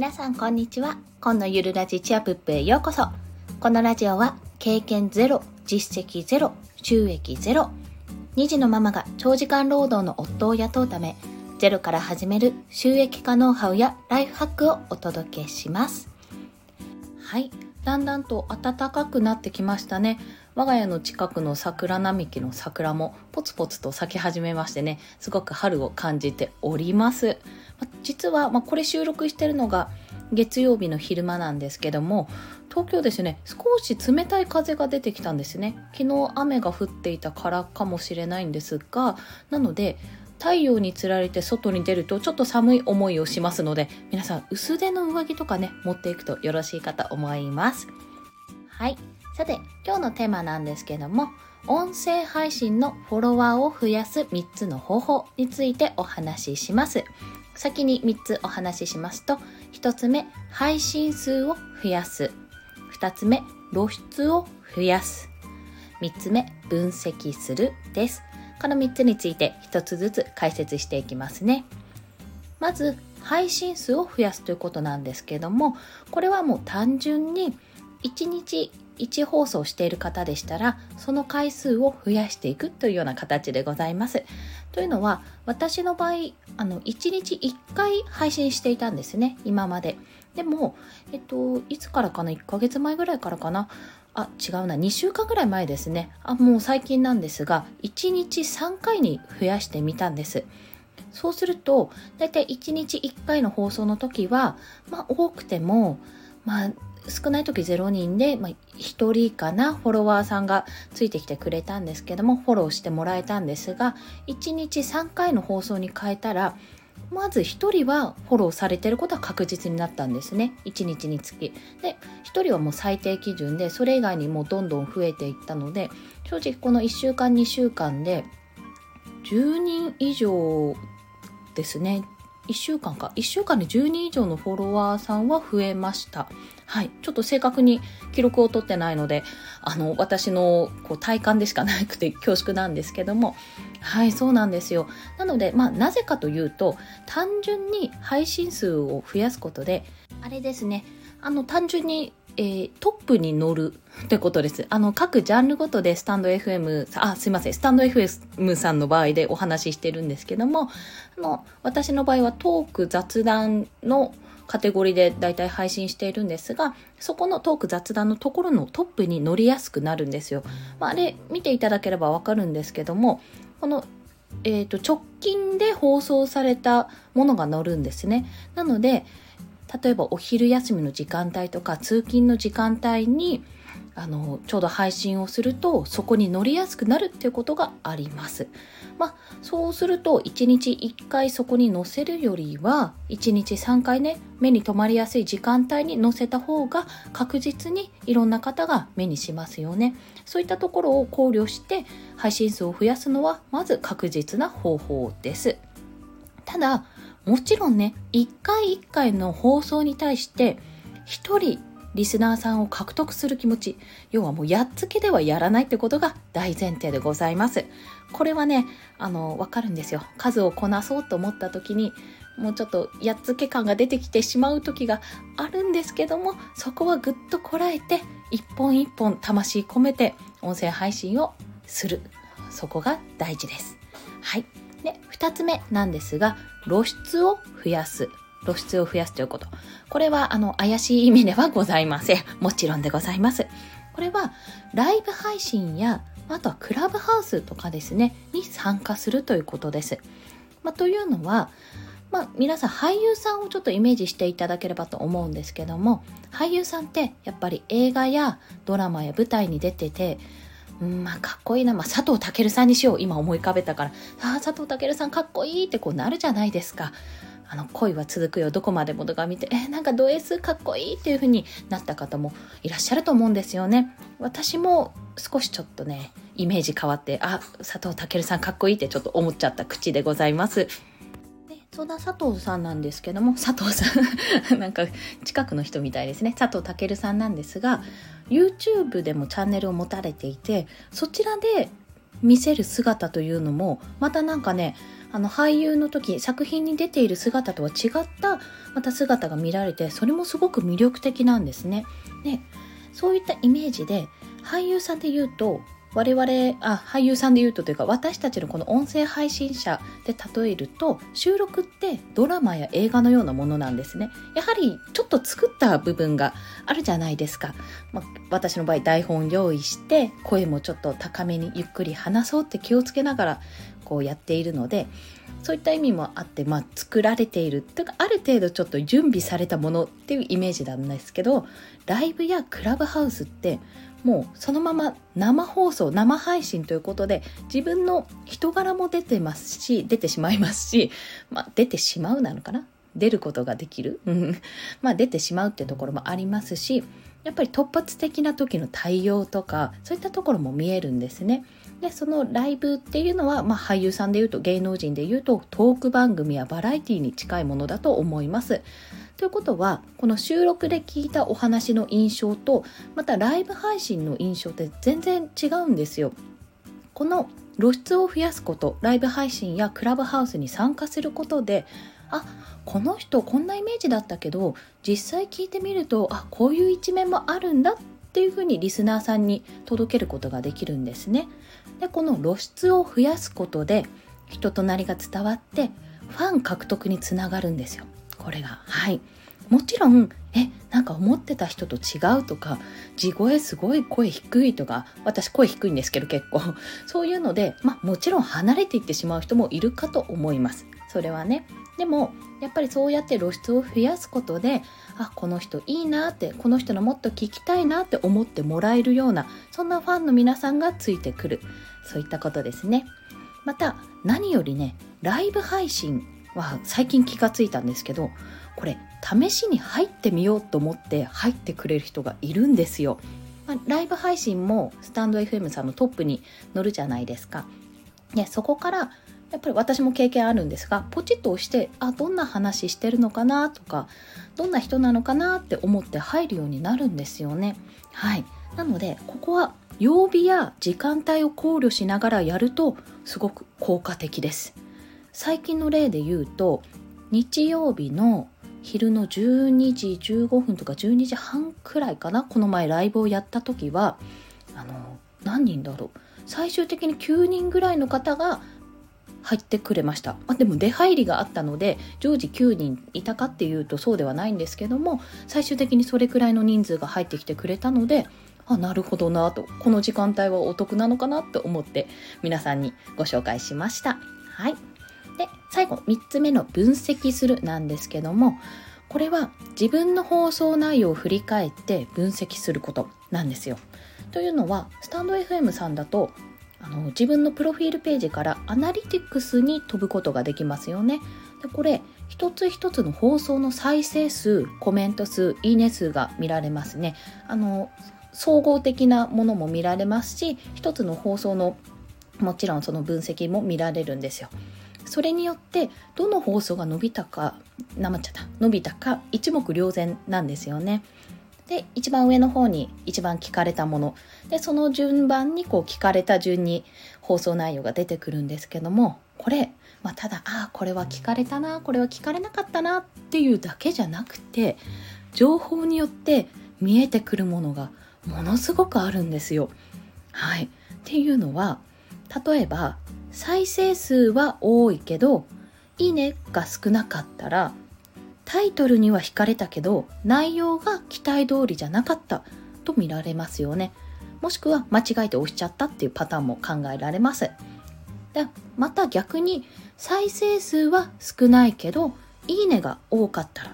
皆さんこんにちは。今のゆるラジチアプップへようこそ。このラジオは経験ゼロ実績ゼロ収益ゼロ。2児のママが長時間労働の夫を雇うためゼロから始める収益化ノウハウやライフハックをお届けします。はい。だんだんと暖かくなってきましたね。我が家の近くの桜並木の桜もポツポツと咲き始めましてね。すごく春を感じております。実は、まあ、これ収録してるのが月曜日の昼間なんですけども東京ですね少し冷たい風が出てきたんですね。昨日雨が降っていたからかもしれないんですがなので太陽につられて外に出るとちょっと寒い思いをしますので皆さん薄手の上着とかね持っていくとよろしいかと思います。はい。さて今日のテーマなんですけども音声配信のフォロワーを増やす3つの方法についてお話しします。先に3つお話ししますと1つ目配信数を増やす。2つ目露出を増やす。3つ目分析するです。この3つについて1つずつ解説していきますね。まず配信数を増やすということなんですけどもこれはもう単純に1日1放送している方でしたらその回数を増やしていくというような形でございます。というのは私の場合あの1日1回配信していたんですね今まで。でも、えっと、いつからかな？1ヶ月前ぐらいからかな？あ違うな。2週間ぐらい前ですね。あもう最近なんですが1日3回に増やしてみたんです。そうするとだいたい1日1回の放送の時はまあ多くてもまあ少ない時0人で、まあ、1人かなフォロワーさんがついてきてくれたんですけどもフォローしてもらえたんですが1日3回の放送に変えたらまず1人はフォローされてることは確実になったんですね。1日につき。で1人はもう最低基準でそれ以外にもどんどん増えていったので正直この1週間2週間で10人以上ですね。1週間か。1週間で10人以上のフォロワーさんは増えました。はい、ちょっと正確に記録を取ってないのであの私のこう体感でしかなくて恐縮なんですけども。はいそうなんですよ。なのでまあなぜかというと単純に配信数を増やすことであれですね。あの単純にえー、トップに乗るってことです。あの、各ジャンルごとでスタンド FM、あ、すいません、スタンド FM さんの場合でお話ししてるんですけども、あの、私の場合はトーク雑談のカテゴリーで大体配信しているんですが、そこのトーク雑談のところのトップに乗りやすくなるんですよ。まあ、あれ見ていただければわかるんですけども、このえーと、直近で放送されたものが載るんですね。なので例えばお昼休みの時間帯とか通勤の時間帯にあのちょうど配信をするとそこに乗りやすくなるっていうことがあります。まあ、そうすると1日1回そこに載せるよりは1日3回ね目に留まりやすい時間帯に載せた方が確実にいろんな方が目にしますよね。そういったところを考慮して配信数を増やすのはまず確実な方法です。ただもちろんね1回1回の放送に対して1人リスナーさんを獲得する気持ち要はもうやっつけではやらないってことが大前提でございます。これはねあのわかるんですよ。数をこなそうと思った時にもうちょっとやっつけ感が出てきてしまう時があるんですけどもそこはぐっとこらえて一本一本魂込めて音声配信をする。そこが大事です。はい。で2つ目なんですが露出を増やす露出を増やすということ。これは、あの、怪しい意味ではございません。もちろんでございます。これは、ライブ配信や、あとはクラブハウスとかですね、に参加するということです。まあ、というのは、まあ、皆さん俳優さんをちょっとイメージしていただければと思うんですけども俳優さんってやっぱり映画やドラマや舞台に出ててうんまあかっこいいな、まあ、佐藤健さんにしよう。今思い浮かべたから。ああ佐藤健さんかっこいいってこうなるじゃないですか。あの恋は続くよ。どこまでもとか見てえなんかド S かっこいいっていう風になった方もいらっしゃると思うんですよね。私も少しちょっとねイメージ変わってあ佐藤健さんかっこいいってちょっと思っちゃった口でございます。そんな佐藤さんなんですけども佐藤さん なんか近くの人みたいですね。佐藤健さんなんですが YouTube でもチャンネルを持たれていてそちらで見せる姿というのもまたなんかねあの俳優の時作品に出ている姿とは違ったまた姿が見られてそれもすごく魅力的なんですね。でそういったイメージで俳優さんで言うと我々あ俳優さんで言うとというか私たちのこの音声配信者で例えると収録ってドラマや映画のようなものなんですね。やはりちょっと作った部分があるじゃないですか、まあ、私の場合台本用意して声もちょっと高めにゆっくり話そうって気をつけながらこうやっているのでそういった意味もあって、まあ、作られているというかある程度ちょっと準備されたものっていうイメージなんですけどライブやクラブハウスってもうそのまま生放送生配信ということで自分の人柄も出てますし出てしまいますし、まあ、出てしまうなのかな？出ることができる？まあ出てしまうっていうところもありますしやっぱり突発的な時の対応とかそういったところも見えるんですね。でそのライブっていうのは、まあ、俳優さんでいうと芸能人でいうとトーク番組やバラエティーに近いものだと思います。ということはこの収録で聞いたお話の印象とまたライブ配信の印象って全然違うんですよ。この露出を増やすことライブ配信やクラブハウスに参加することであこの人こんなイメージだったけど実際聞いてみるとあこういう一面もあるんだっていうふうにリスナーさんに届けることができるんですね。でこの露出を増やすことで人となりが伝わってファン獲得につながるんですよ。これが。はい。もちろんえなんか思ってた人と違うとか地声すごい声低いとか私声低いんですけど結構。そういうのでまあもちろん離れていってしまう人もいるかと思います。それはね。でもやっぱりそうやって露出を増やすことであこの人いいなってこの人のもっと聞きたいなって思ってもらえるようなそんなファンの皆さんがついてくる。そういったことですね。また何よりねライブ配信は最近気がついたんですけどこれ試しに入ってみようと思って入ってくれる人がいるんですよ。まあ、ライブ配信もスタンド FM さんのトップに乗るじゃないですか。でそこからやっぱり私も経験あるんですがポチッと押してあどんな話してるのかなとかどんな人なのかなって思って入るようになるんですよね。はいなのでここは曜日や時間帯を考慮しながらやるとすごく効果的です。最近の例で言うと日曜日の昼の12時15分とか12時半くらいかなこの前ライブをやった時はあの何人だろう。最終的に9人ぐらいの方が入ってくれました、あ、でも出入りがあったので常時9人いたかっていうとそうではないんですけども最終的にそれくらいの人数が入ってきてくれたのであなるほどなと。この時間帯はお得なのかなと思って皆さんにご紹介しました。はい。で最後3つ目の分析するなんですけどもこれは自分の放送内容を振り返って分析することなんですよ。というのはスタンド FM さんだとあの自分のプロフィールページからアナリティクスに飛ぶことができますよね。でこれ一つ一つの放送の再生数コメント数いいね数が見られますね。あの総合的なものも見られますし一つの放送のもちろんその分析も見られるんですよ。それによってどの放送が伸びたかなまっちゃった伸びたか一目瞭然なんですよね。で一番上の方に一番聞かれたものでその順番にこう聞かれた順に放送内容が出てくるんですけどもこれ、まあ、ただああこれは聞かれたなこれは聞かれなかったなっていうだけじゃなくて情報によって見えてくるものがものすごくあるんですよ。はい、っていうのは例えば再生数は多いけどいいねが少なかったらタイトルには惹かれたけど内容が期待通りじゃなかったと見られますよね。もしくは間違えて押しちゃったっていうパターンも考えられます。でまた逆に再生数は少ないけどいいねが多かったら、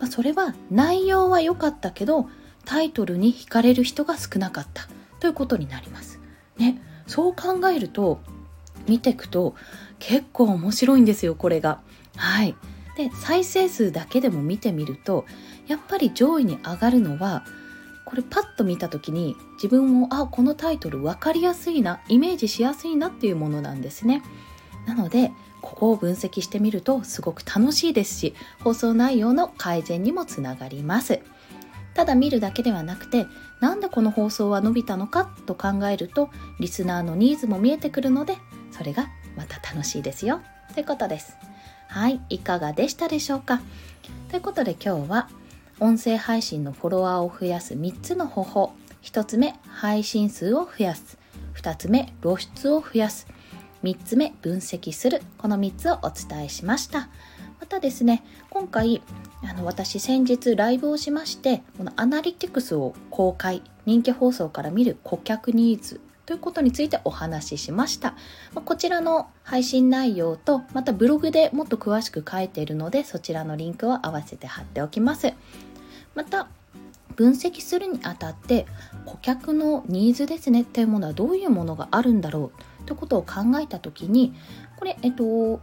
まあ、それは内容は良かったけどタイトルに惹かれる人が少なかったということになります。ね。そう考えると見ていくと結構面白いんですよこれが。はいで再生数だけでも見てみるとやっぱり上位に上がるのはこれパッと見た時に自分もあこのタイトル分かりやすいなイメージしやすいなっていうものなんですね。なのでここを分析してみるとすごく楽しいですし放送内容の改善にもつながります。ただ見るだけではなくてなんでこの放送は伸びたのかと考えるとリスナーのニーズも見えてくるのでそれがまた楽しいですよ。ということです。はい。いかがでしたでしょうか？ということで今日は音声配信のフォロワーを増やす3つの方法。1つ目配信数を増やす。2つ目露出を増やす。3つ目分析する。この3つをお伝えしました。またですね今回あの私先日ライブをしましてこのアナリティクスを公開人気放送から見る顧客ニーズということについてお話ししました。まこちらの配信内容とまたブログでもっと詳しく書いているのでそちらのリンクを合わせて貼っておきます。また分析するにあたって顧客のニーズですねっていうものはどういうものがあるんだろうということを考えた時にこれえっと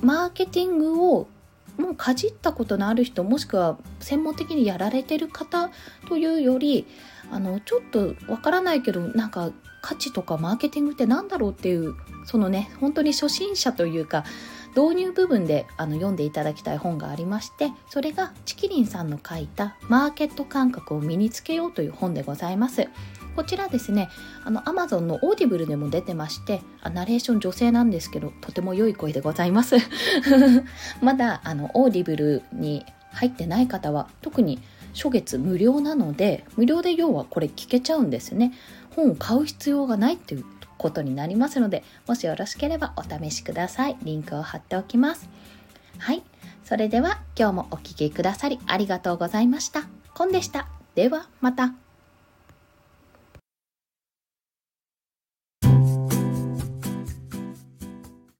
マーケティングをもうかじったことのある人もしくは専門的にやられてる方というよりあのちょっとわからないけどなんか価値とかマーケティングって何だろうっていうそのね本当に初心者というか導入部分であの読んでいただきたい本がありましてそれがチキリンさんの書いた「マーケット感覚を身につけよう」という本でございます。こちらですね、あの、アマゾンのオーディブルでも出てまして、あナレーション女性なんですけど、とても良い声でございます。まだ、あの、オーディブルに入ってない方は、特に初月無料なので、無料で要はこれ聞けちゃうんですね。本を買う必要がないっていうことになりますので、もしよろしければお試しください。リンクを貼っておきます。はい。それでは今日もお聴きくださりありがとうございました。コンでした。ではまた。